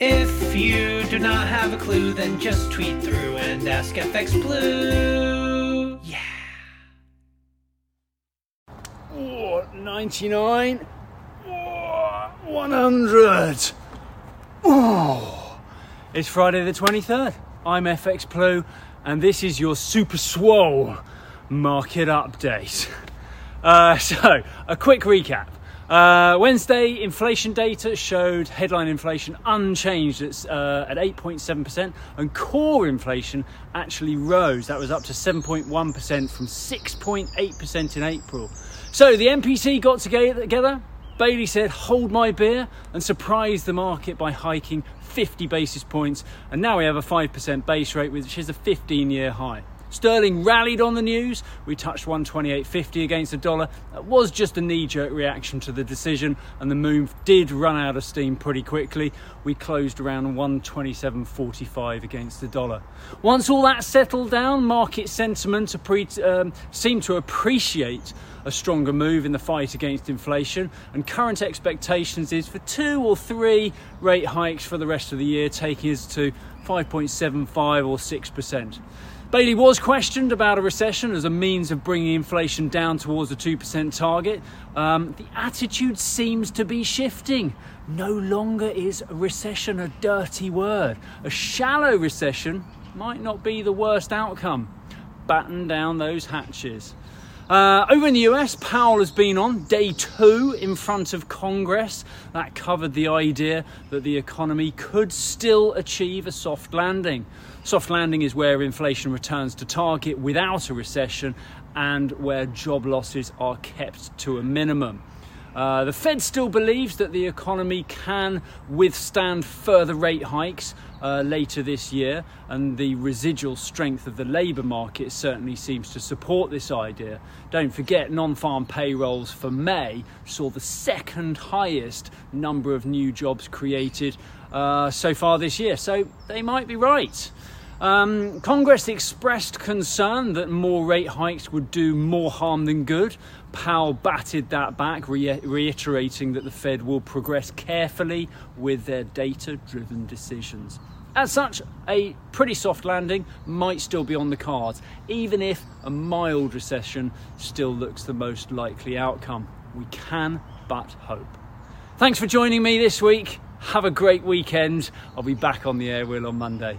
If you do not have a clue, then just tweet through and ask FX Blue. Yeah. Oh, 99. Oh, 100. Oh. It's Friday the 23rd. I'm FX Blue, and this is your Super Swole market update. Uh, so, a quick recap. Uh, Wednesday, inflation data showed headline inflation unchanged at, uh, at 8.7%, and core inflation actually rose. That was up to 7.1% from 6.8% in April. So the MPC got together. Bailey said, hold my beer, and surprised the market by hiking 50 basis points. And now we have a 5% base rate, which is a 15 year high. Sterling rallied on the news. We touched 128.50 against the dollar. That was just a knee jerk reaction to the decision, and the move did run out of steam pretty quickly. We closed around 127.45 against the dollar. Once all that settled down, market sentiment um, seemed to appreciate a stronger move in the fight against inflation, and current expectations is for two or three rate hikes for the rest of the year, taking us to 5.75 or 6%. Bailey was questioned about a recession as a means of bringing inflation down towards the 2% target. Um, the attitude seems to be shifting. No longer is recession a dirty word. A shallow recession might not be the worst outcome. Batten down those hatches. Uh, over in the US, Powell has been on day two in front of Congress. That covered the idea that the economy could still achieve a soft landing. Soft landing is where inflation returns to target without a recession and where job losses are kept to a minimum. Uh, the Fed still believes that the economy can withstand further rate hikes uh, later this year, and the residual strength of the labour market certainly seems to support this idea. Don't forget, non farm payrolls for May saw the second highest number of new jobs created uh, so far this year, so they might be right. Um, Congress expressed concern that more rate hikes would do more harm than good. Powell batted that back, re- reiterating that the Fed will progress carefully with their data driven decisions. As such, a pretty soft landing might still be on the cards, even if a mild recession still looks the most likely outcome. We can but hope. Thanks for joining me this week. Have a great weekend. I'll be back on the airwheel on Monday.